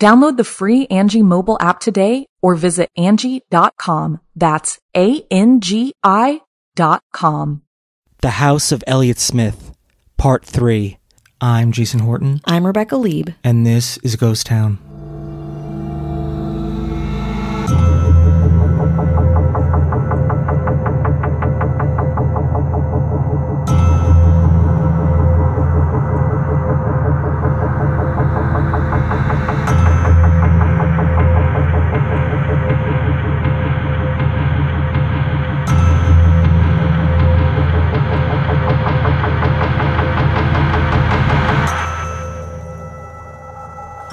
Download the free Angi mobile app today or visit Angi.com. That's A-N-G-I dot com. The House of Elliott Smith, Part 3. I'm Jason Horton, I'm Rebecca Lieb. and this is Ghost Town.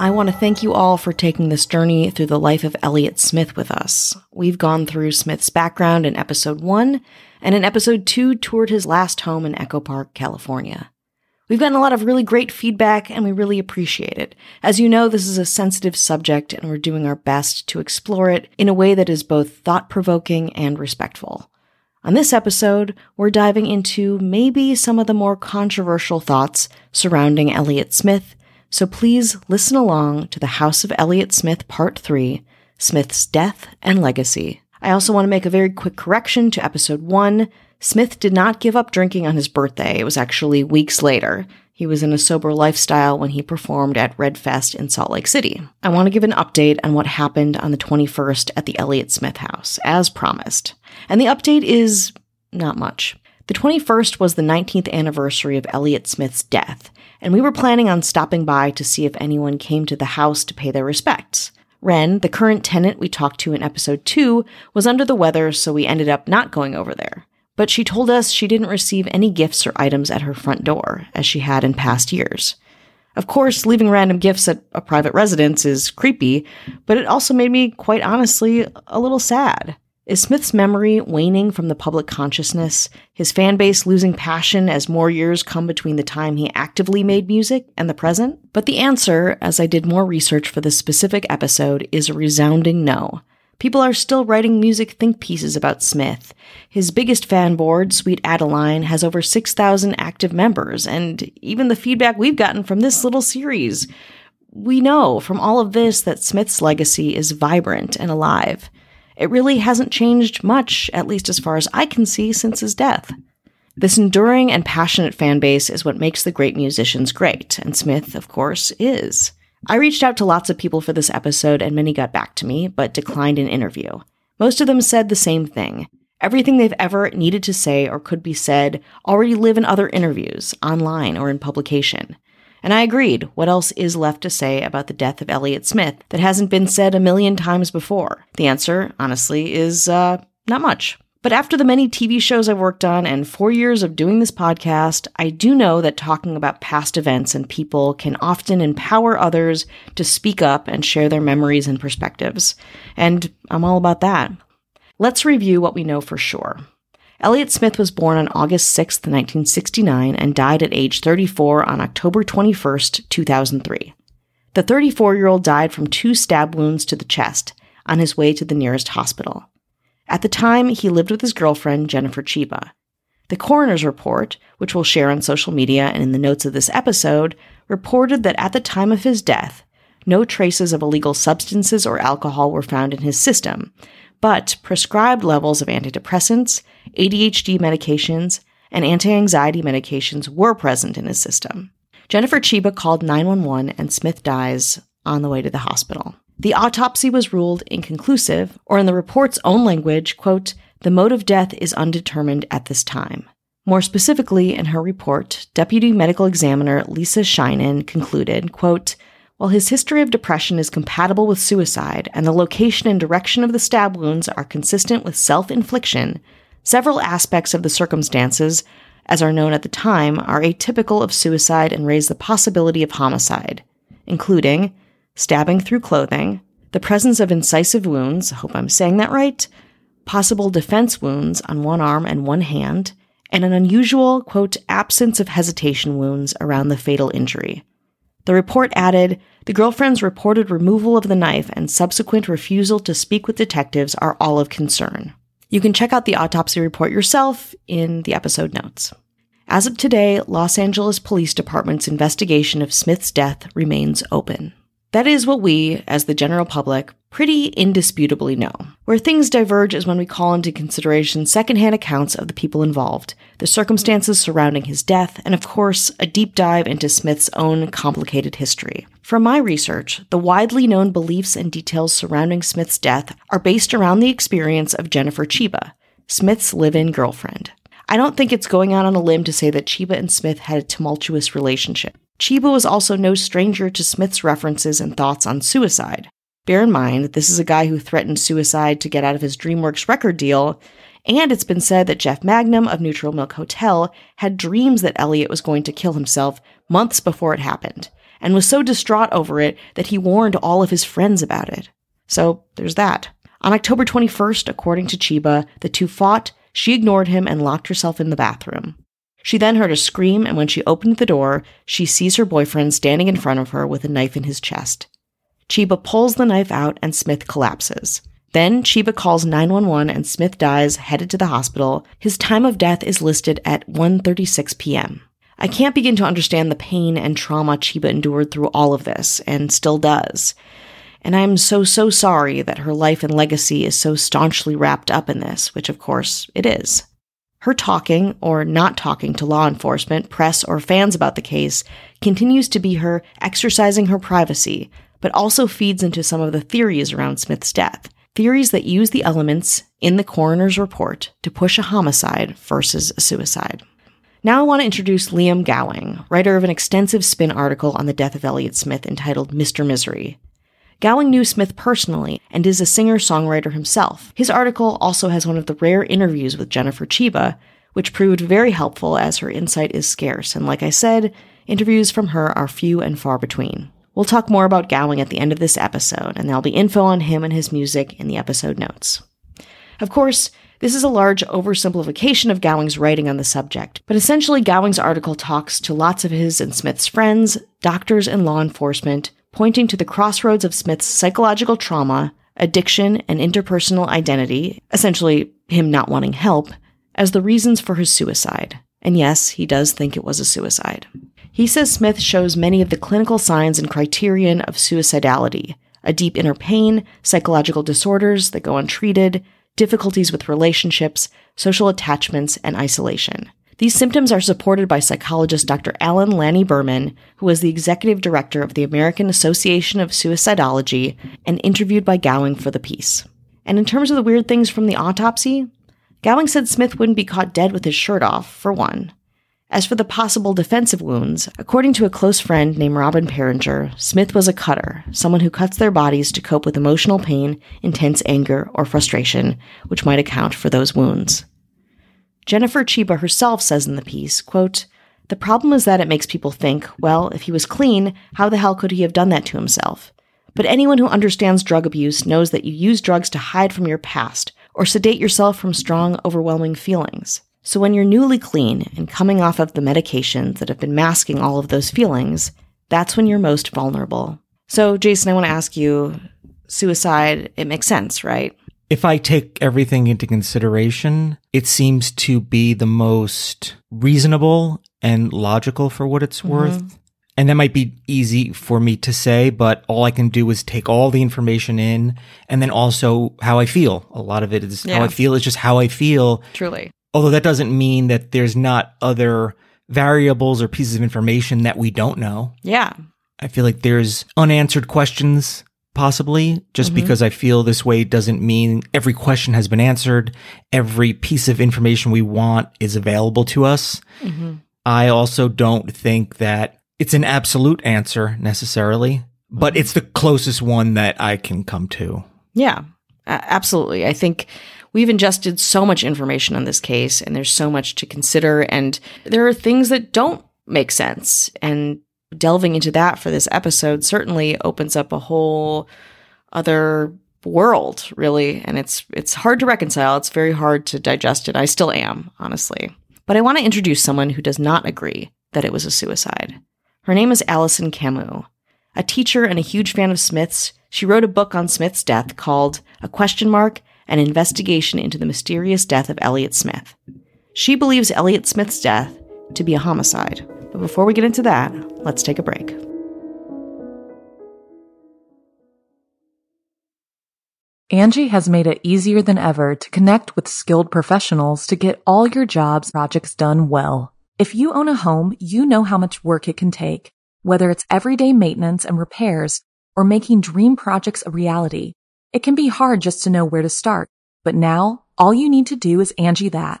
I want to thank you all for taking this journey through the life of Elliott Smith with us. We've gone through Smith's background in episode one, and in episode two, toured his last home in Echo Park, California. We've gotten a lot of really great feedback, and we really appreciate it. As you know, this is a sensitive subject, and we're doing our best to explore it in a way that is both thought provoking and respectful. On this episode, we're diving into maybe some of the more controversial thoughts surrounding Elliott Smith so please listen along to The House of Elliott Smith Part 3 Smith's Death and Legacy. I also want to make a very quick correction to episode 1. Smith did not give up drinking on his birthday, it was actually weeks later. He was in a sober lifestyle when he performed at Red Fest in Salt Lake City. I want to give an update on what happened on the 21st at the Elliott Smith house, as promised. And the update is not much. The 21st was the 19th anniversary of Elliott Smith's death, and we were planning on stopping by to see if anyone came to the house to pay their respects. Ren, the current tenant we talked to in episode 2, was under the weather, so we ended up not going over there. But she told us she didn't receive any gifts or items at her front door, as she had in past years. Of course, leaving random gifts at a private residence is creepy, but it also made me, quite honestly, a little sad. Is Smith's memory waning from the public consciousness, his fan base losing passion as more years come between the time he actively made music and the present? But the answer, as I did more research for this specific episode, is a resounding no. People are still writing music think pieces about Smith. His biggest fan board, Sweet Adeline, has over 6,000 active members, and even the feedback we've gotten from this little series. We know from all of this that Smith's legacy is vibrant and alive. It really hasn't changed much, at least as far as I can see, since his death. This enduring and passionate fan base is what makes the great musicians great, and Smith, of course, is. I reached out to lots of people for this episode, and many got back to me, but declined an interview. Most of them said the same thing. Everything they've ever needed to say or could be said already live in other interviews, online or in publication. And I agreed. What else is left to say about the death of Elliott Smith that hasn't been said a million times before? The answer, honestly, is uh, not much. But after the many TV shows I've worked on and four years of doing this podcast, I do know that talking about past events and people can often empower others to speak up and share their memories and perspectives. And I'm all about that. Let's review what we know for sure. Elliott Smith was born on August 6, 1969, and died at age 34 on October 21, 2003. The 34 year old died from two stab wounds to the chest on his way to the nearest hospital. At the time, he lived with his girlfriend, Jennifer Chiba. The coroner's report, which we'll share on social media and in the notes of this episode, reported that at the time of his death, no traces of illegal substances or alcohol were found in his system, but prescribed levels of antidepressants, ADHD medications, and anti anxiety medications were present in his system. Jennifer Chiba called 911 and Smith dies on the way to the hospital. The autopsy was ruled inconclusive, or in the report's own language, quote, the mode of death is undetermined at this time. More specifically, in her report, Deputy Medical Examiner Lisa Scheinin concluded, quote, while his history of depression is compatible with suicide and the location and direction of the stab wounds are consistent with self infliction, several aspects of the circumstances, as are known at the time, are atypical of suicide and raise the possibility of homicide, including stabbing through clothing, the presence of incisive wounds, I hope I'm saying that right, possible defense wounds on one arm and one hand, and an unusual, quote, absence of hesitation wounds around the fatal injury. The report added the girlfriend's reported removal of the knife and subsequent refusal to speak with detectives are all of concern. You can check out the autopsy report yourself in the episode notes. As of today, Los Angeles Police Department's investigation of Smith's death remains open. That is what we, as the general public, pretty indisputably know. Where things diverge is when we call into consideration secondhand accounts of the people involved, the circumstances surrounding his death, and of course, a deep dive into Smith's own complicated history. From my research, the widely known beliefs and details surrounding Smith's death are based around the experience of Jennifer Chiba, Smith's live in girlfriend. I don't think it's going out on a limb to say that Chiba and Smith had a tumultuous relationship. Chiba was also no stranger to Smith's references and thoughts on suicide. Bear in mind, this is a guy who threatened suicide to get out of his DreamWorks record deal, and it's been said that Jeff Mangum of Neutral Milk Hotel had dreams that Elliott was going to kill himself months before it happened, and was so distraught over it that he warned all of his friends about it. So there's that. On October 21st, according to Chiba, the two fought, she ignored him and locked herself in the bathroom. She then heard a scream, and when she opened the door, she sees her boyfriend standing in front of her with a knife in his chest. Chiba pulls the knife out, and Smith collapses. Then Chiba calls 911 and Smith dies, headed to the hospital. His time of death is listed at 1:36 p.m. I can't begin to understand the pain and trauma Chiba endured through all of this and still does. And I'm so so sorry that her life and legacy is so staunchly wrapped up in this, which of course it is. Her talking or not talking to law enforcement, press, or fans about the case continues to be her exercising her privacy, but also feeds into some of the theories around Smith's death. Theories that use the elements in the coroner's report to push a homicide versus a suicide. Now I want to introduce Liam Gowing, writer of an extensive spin article on the death of Elliott Smith entitled Mr. Misery. Gowing knew Smith personally and is a singer songwriter himself. His article also has one of the rare interviews with Jennifer Chiba, which proved very helpful as her insight is scarce, and like I said, interviews from her are few and far between. We'll talk more about Gowing at the end of this episode, and there'll be info on him and his music in the episode notes. Of course, this is a large oversimplification of Gowing's writing on the subject, but essentially Gowing's article talks to lots of his and Smith's friends, doctors, and law enforcement pointing to the crossroads of Smith's psychological trauma, addiction, and interpersonal identity, essentially him not wanting help, as the reasons for his suicide. And yes, he does think it was a suicide. He says Smith shows many of the clinical signs and criterion of suicidality a deep inner pain, psychological disorders that go untreated, difficulties with relationships, social attachments, and isolation. These symptoms are supported by psychologist Dr. Alan Lanny Berman, who was the executive director of the American Association of Suicidology and interviewed by Gowing for the piece. And in terms of the weird things from the autopsy, Gowing said Smith wouldn't be caught dead with his shirt off, for one. As for the possible defensive wounds, according to a close friend named Robin Peringer, Smith was a cutter, someone who cuts their bodies to cope with emotional pain, intense anger, or frustration, which might account for those wounds. Jennifer Chiba herself says in the piece, quote, The problem is that it makes people think, well, if he was clean, how the hell could he have done that to himself? But anyone who understands drug abuse knows that you use drugs to hide from your past or sedate yourself from strong, overwhelming feelings. So when you're newly clean and coming off of the medications that have been masking all of those feelings, that's when you're most vulnerable. So, Jason, I want to ask you suicide, it makes sense, right? If I take everything into consideration, it seems to be the most reasonable and logical for what it's mm-hmm. worth. And that might be easy for me to say, but all I can do is take all the information in and then also how I feel. A lot of it is yeah. how I feel. It's just how I feel. Truly. Although that doesn't mean that there's not other variables or pieces of information that we don't know. Yeah. I feel like there's unanswered questions possibly, just mm-hmm. because I feel this way doesn't mean every question has been answered. Every piece of information we want is available to us. Mm-hmm. I also don't think that it's an absolute answer necessarily, but mm-hmm. it's the closest one that I can come to. Yeah, absolutely. I think we've ingested so much information on this case, and there's so much to consider, and there are things that don't make sense. And delving into that for this episode certainly opens up a whole other world, really. And it's it's hard to reconcile. It's very hard to digest it. I still am, honestly. But I want to introduce someone who does not agree that it was a suicide. Her name is Alison Camus. A teacher and a huge fan of Smith's, she wrote a book on Smith's death called A Question Mark An Investigation into the Mysterious Death of Elliott Smith. She believes Elliott Smith's death to be a homicide. But before we get into that, let's take a break. Angi has made it easier than ever to connect with skilled professionals to get all your jobs projects done well. If you own a home, you know how much work it can take, whether it's everyday maintenance and repairs or making dream projects a reality. It can be hard just to know where to start, but now all you need to do is Angi that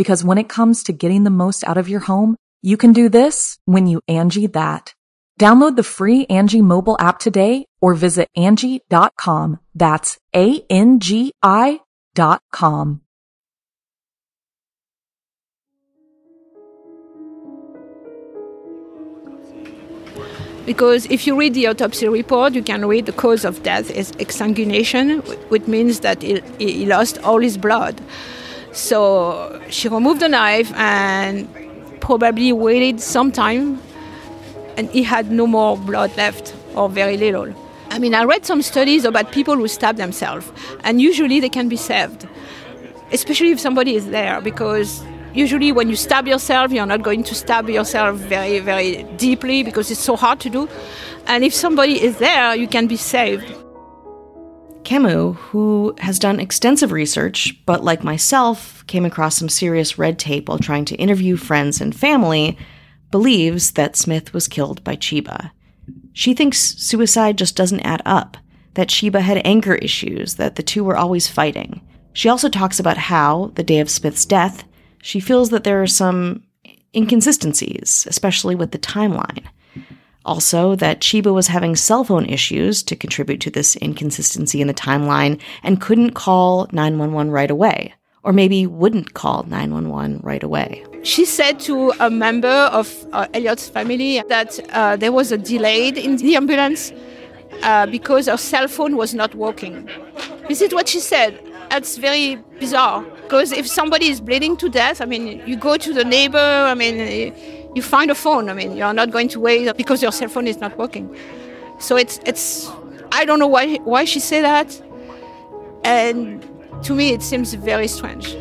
Because when it comes to getting the most out of your home, you can do this when you Angi that. Download the free Angi mobile app today or visit Angi.com. That's A-N-G-I dot com. Because if you read the autopsy report, you can read the cause of death is exsanguination, which means that he, he lost all his blood. So she removed the knife and probably waited some time, and he had no more blood left, or very little. I mean, I read some studies about people who stab themselves, and usually they can be saved, especially if somebody is there, because usually when you stab yourself, you're not going to stab yourself very, very deeply because it's so hard to do. And if somebody is there, you can be saved. Camus, who has done extensive research, but like myself, came across some serious red tape while trying to interview friends and family, believes that Smith was killed by Chiba. She thinks suicide just doesn't add up, that Chiba had anger issues, that the two were always fighting. She also talks about how, the day of Smith's death, she feels that there are some inconsistencies, especially with the timeline. Also, that Chiba was having cell phone issues to contribute to this inconsistency in the timeline and couldn't call 911 right away, or maybe wouldn't call 911 right away. She said to a member of uh, Elliott's family that uh, there was a delay in the ambulance uh, because her cell phone was not working. This is what she said. That's very bizarre because if somebody is bleeding to death, I mean, you go to the neighbor, I mean, you find a phone. I mean, you're not going to wait because your cell phone is not working. So it's it's I don't know why why she said that, and to me it seems very strange.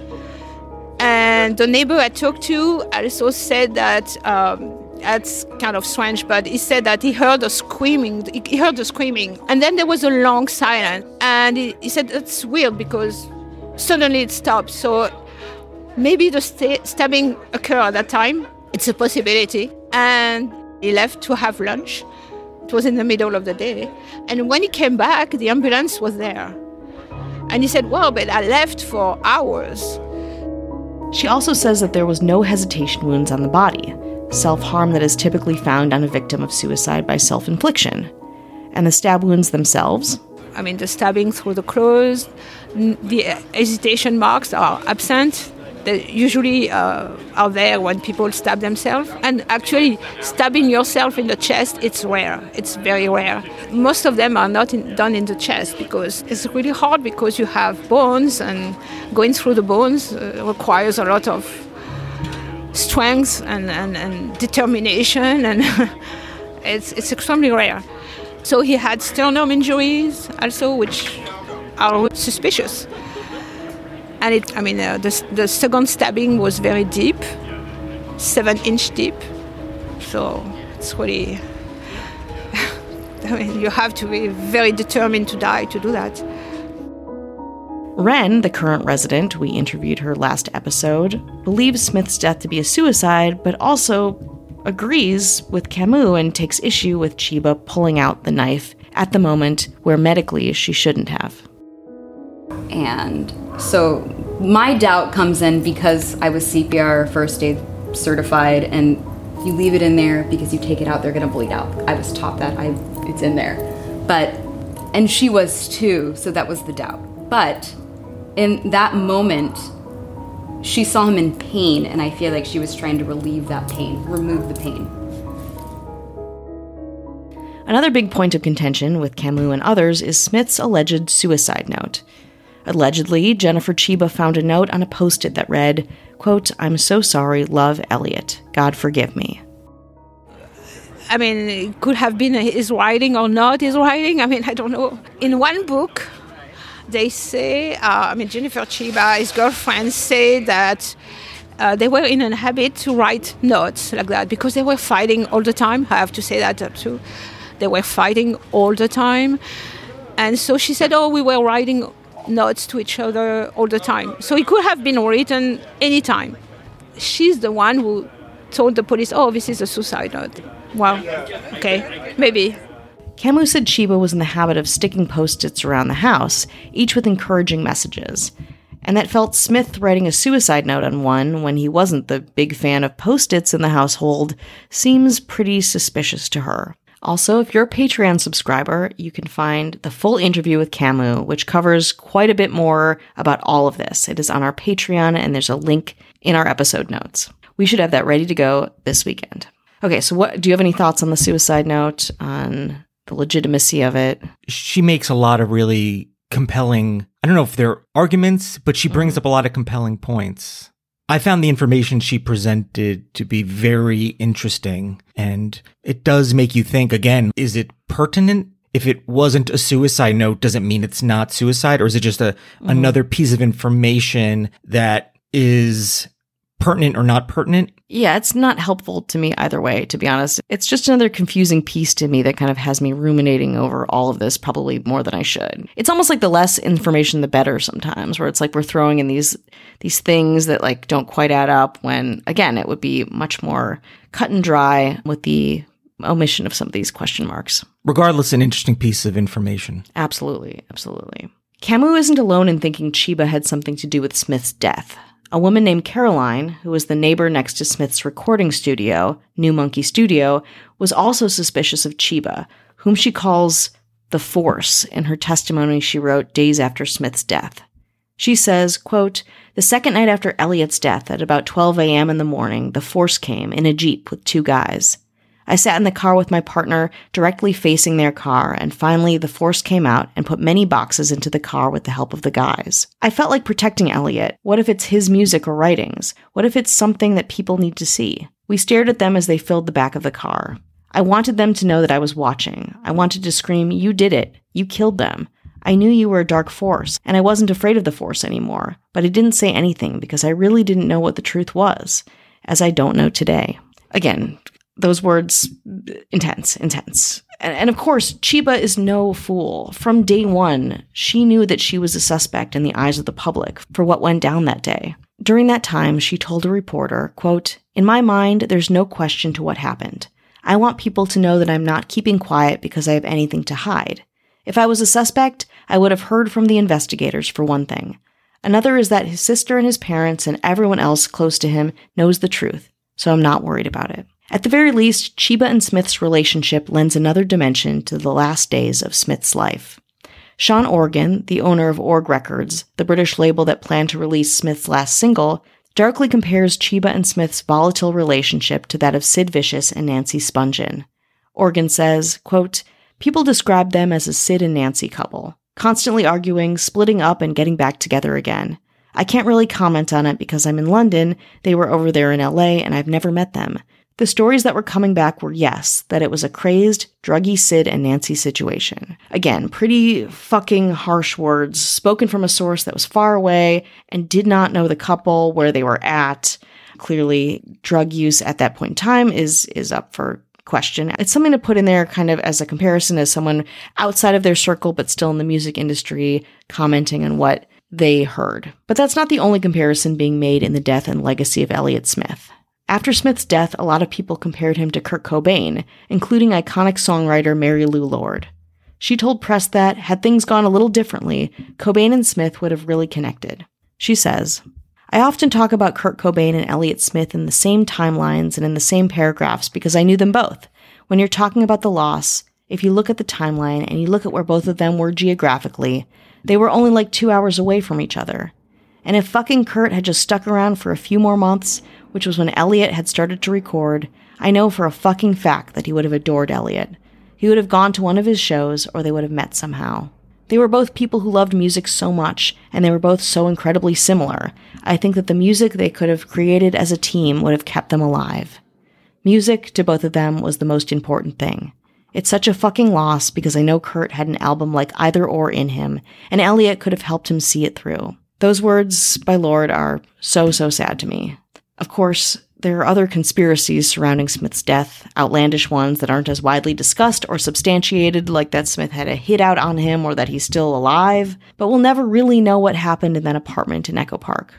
And the neighbor I talked to also said that um, that's kind of strange, but he said that he heard a screaming. He heard the screaming, and then there was a long silence. And he, he said that's weird because suddenly it stopped. So maybe the sta- stabbing occurred at that time. It's a possibility. And he left to have lunch. It was in the middle of the day, and when he came back, the ambulance was there. And he said, "Well, but I left for hours." She also says that there was no hesitation wounds on the body, self harm that is typically found on a victim of suicide by self infliction. And the stab wounds themselves, I mean, the stabbing through the clothes, the hesitation marks are absent. They usually uh, are there when people stab themselves. And actually, stabbing yourself in the chest, it's rare. It's very rare. Most of them are not in, done in the chest because it's really hard because you have bones, and going through the bones uh, requires a lot of strength and, and, and determination, and it's, it's extremely rare. So he had sternum injuries also, which are suspicious. And it, I mean, uh, the, the second stabbing was very deep, seven inch deep. So it's really, I mean, you have to be very determined to die to do that. Wren, the current resident, we interviewed her last episode, believes Smith's death to be a suicide, but also agrees with Camus and takes issue with Chiba pulling out the knife at the moment where medically she shouldn't have. And so my doubt comes in because I was CPR first aid certified and you leave it in there because you take it out they're going to bleed out. I was taught that. I it's in there. But and she was too, so that was the doubt. But in that moment, she saw him in pain, and I feel like she was trying to relieve that pain, remove the pain. Another big point of contention with Camus and others is Smith's alleged suicide note. Allegedly, Jennifer Chiba found a note on a post it that read, quote, I'm so sorry, love Elliott. God forgive me. I mean, it could have been his writing or not his writing. I mean, I don't know. In one book, they say, uh, I mean, Jennifer Chiba, his girlfriend, say that uh, they were in a habit to write notes like that because they were fighting all the time. I have to say that too. They were fighting all the time. And so she said, Oh, we were writing notes to each other all the time. So it could have been written anytime. She's the one who told the police, Oh, this is a suicide note. Well, okay, maybe. Camus said Chiba was in the habit of sticking post its around the house, each with encouraging messages, and that felt Smith writing a suicide note on one when he wasn't the big fan of post its in the household seems pretty suspicious to her. Also, if you're a Patreon subscriber, you can find the full interview with Camus, which covers quite a bit more about all of this. It is on our Patreon, and there's a link in our episode notes. We should have that ready to go this weekend. Okay, so what do you have any thoughts on the suicide note, on the legitimacy of it. She makes a lot of really compelling, I don't know if they're arguments, but she brings mm-hmm. up a lot of compelling points. I found the information she presented to be very interesting. And it does make you think again, is it pertinent? If it wasn't a suicide note, does it mean it's not suicide? Or is it just a, mm-hmm. another piece of information that is pertinent or not pertinent. Yeah, it's not helpful to me either way, to be honest. It's just another confusing piece to me that kind of has me ruminating over all of this probably more than I should. It's almost like the less information the better sometimes, where it's like we're throwing in these these things that like don't quite add up when again, it would be much more cut and dry with the omission of some of these question marks. Regardless, an interesting piece of information. Absolutely, absolutely. Camus isn't alone in thinking Chiba had something to do with Smith's death. A woman named Caroline, who was the neighbor next to Smith's recording studio, New Monkey Studio, was also suspicious of Chiba, whom she calls the Force in her testimony she wrote days after Smith's death. She says, quote, The second night after Elliott's death, at about 12 a.m. in the morning, the Force came in a Jeep with two guys. I sat in the car with my partner, directly facing their car, and finally the force came out and put many boxes into the car with the help of the guys. I felt like protecting Elliott. What if it's his music or writings? What if it's something that people need to see? We stared at them as they filled the back of the car. I wanted them to know that I was watching. I wanted to scream, You did it. You killed them. I knew you were a dark force, and I wasn't afraid of the force anymore, but I didn't say anything because I really didn't know what the truth was, as I don't know today. Again, those words intense, intense. And, and, of course, Chiba is no fool. From day one, she knew that she was a suspect in the eyes of the public for what went down that day. During that time, she told a reporter, quote, In my mind, there's no question to what happened. I want people to know that I'm not keeping quiet because I have anything to hide. If I was a suspect, I would have heard from the investigators for one thing. Another is that his sister and his parents and everyone else close to him knows the truth, so I'm not worried about it. At the very least, Chiba and Smith's relationship lends another dimension to the last days of Smith's life. Sean Organ, the owner of Org Records, the British label that planned to release Smith's last single, darkly compares Chiba and Smith's volatile relationship to that of Sid Vicious and Nancy Spungen. Organ says, quote, People describe them as a Sid and Nancy couple, constantly arguing, splitting up, and getting back together again. I can't really comment on it because I'm in London, they were over there in LA, and I've never met them. The stories that were coming back were yes, that it was a crazed, druggy Sid and Nancy situation. Again, pretty fucking harsh words spoken from a source that was far away and did not know the couple where they were at. Clearly, drug use at that point in time is is up for question. It's something to put in there kind of as a comparison as someone outside of their circle but still in the music industry commenting on what they heard. But that's not the only comparison being made in the death and legacy of Elliott Smith. After Smith's death, a lot of people compared him to Kurt Cobain, including iconic songwriter Mary Lou Lord. She told press that, had things gone a little differently, Cobain and Smith would have really connected. She says, I often talk about Kurt Cobain and Elliott Smith in the same timelines and in the same paragraphs because I knew them both. When you're talking about the loss, if you look at the timeline and you look at where both of them were geographically, they were only like two hours away from each other. And if fucking Kurt had just stuck around for a few more months, which was when Elliott had started to record, I know for a fucking fact that he would have adored Elliott. He would have gone to one of his shows, or they would have met somehow. They were both people who loved music so much, and they were both so incredibly similar. I think that the music they could have created as a team would have kept them alive. Music, to both of them, was the most important thing. It's such a fucking loss because I know Kurt had an album like Either or in him, and Elliott could have helped him see it through. Those words by Lord are so, so sad to me. Of course, there are other conspiracies surrounding Smith's death, outlandish ones that aren't as widely discussed or substantiated, like that Smith had a hit out on him or that he's still alive, but we'll never really know what happened in that apartment in Echo Park.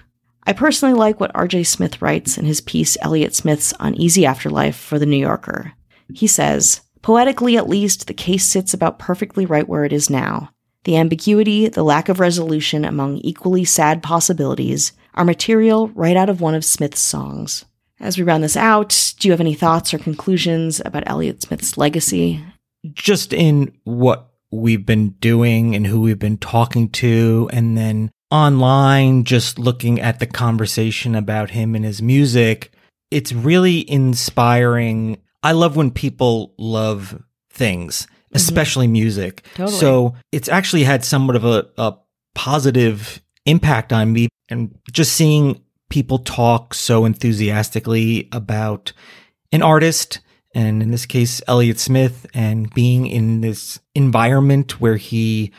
I personally like what R.J. Smith writes in his piece Elliott Smith's Uneasy Afterlife for The New Yorker. He says, Poetically, at least, the case sits about perfectly right where it is now. The ambiguity, the lack of resolution among equally sad possibilities, are material right out of one of Smith's songs. As we round this out, do you have any thoughts or conclusions about Elliott Smith's legacy? Just in what we've been doing and who we've been talking to, and then online, just looking at the conversation about him and his music, it's really inspiring. I love when people love things, mm-hmm. especially music. Totally. So it's actually had somewhat of a, a positive impact on me and just seeing people talk so enthusiastically about an artist and in this case Elliott Smith and being in this environment where he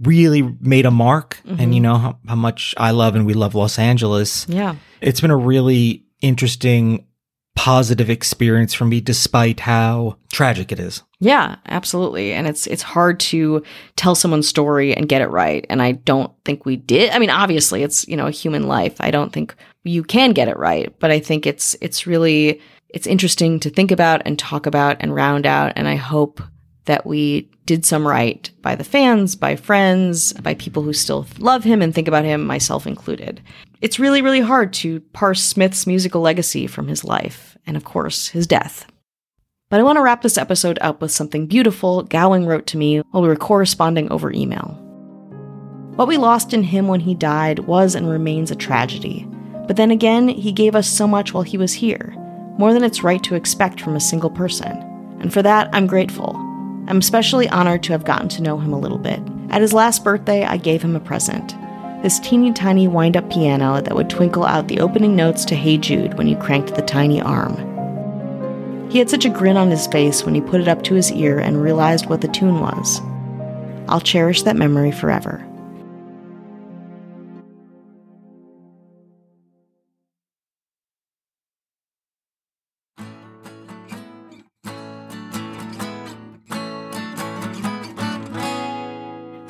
really made a mark mm-hmm. and you know how, how, much I love and we love Los Angeles. Yeah. It's been a really interesting positive experience for me despite how tragic it is. Yeah, absolutely. And it's it's hard to tell someone's story and get it right. And I don't think we did. I mean, obviously it's, you know, a human life. I don't think you can get it right, but I think it's it's really it's interesting to think about and talk about and round out and I hope that we did some right by the fans, by friends, by people who still love him and think about him, myself included. It's really, really hard to parse Smith's musical legacy from his life, and of course, his death. But I want to wrap this episode up with something beautiful Gowing wrote to me while we were corresponding over email. What we lost in him when he died was and remains a tragedy. But then again, he gave us so much while he was here, more than it's right to expect from a single person. And for that, I'm grateful. I'm especially honored to have gotten to know him a little bit. At his last birthday, I gave him a present this teeny tiny wind up piano that would twinkle out the opening notes to Hey Jude when you cranked the tiny arm. He had such a grin on his face when he put it up to his ear and realized what the tune was. I'll cherish that memory forever.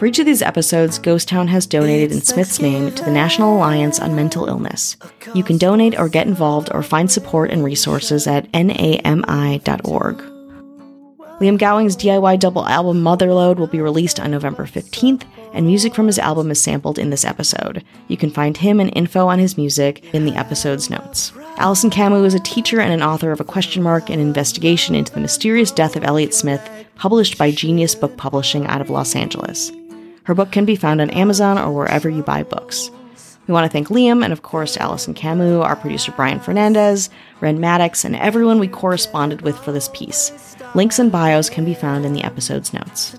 For each of these episodes, Ghost Town has donated in Smith's name to the National Alliance on Mental Illness. You can donate or get involved or find support and resources at nami.org. Liam Gowing's DIY double album Motherload will be released on November 15th, and music from his album is sampled in this episode. You can find him and info on his music in the episode's notes. Alison Camus is a teacher and an author of A Question Mark, an investigation into the mysterious death of Elliott Smith, published by Genius Book Publishing out of Los Angeles. Her book can be found on Amazon or wherever you buy books. We want to thank Liam and, of course, Allison Camus, our producer Brian Fernandez, Ren Maddox, and everyone we corresponded with for this piece. Links and bios can be found in the episode's notes.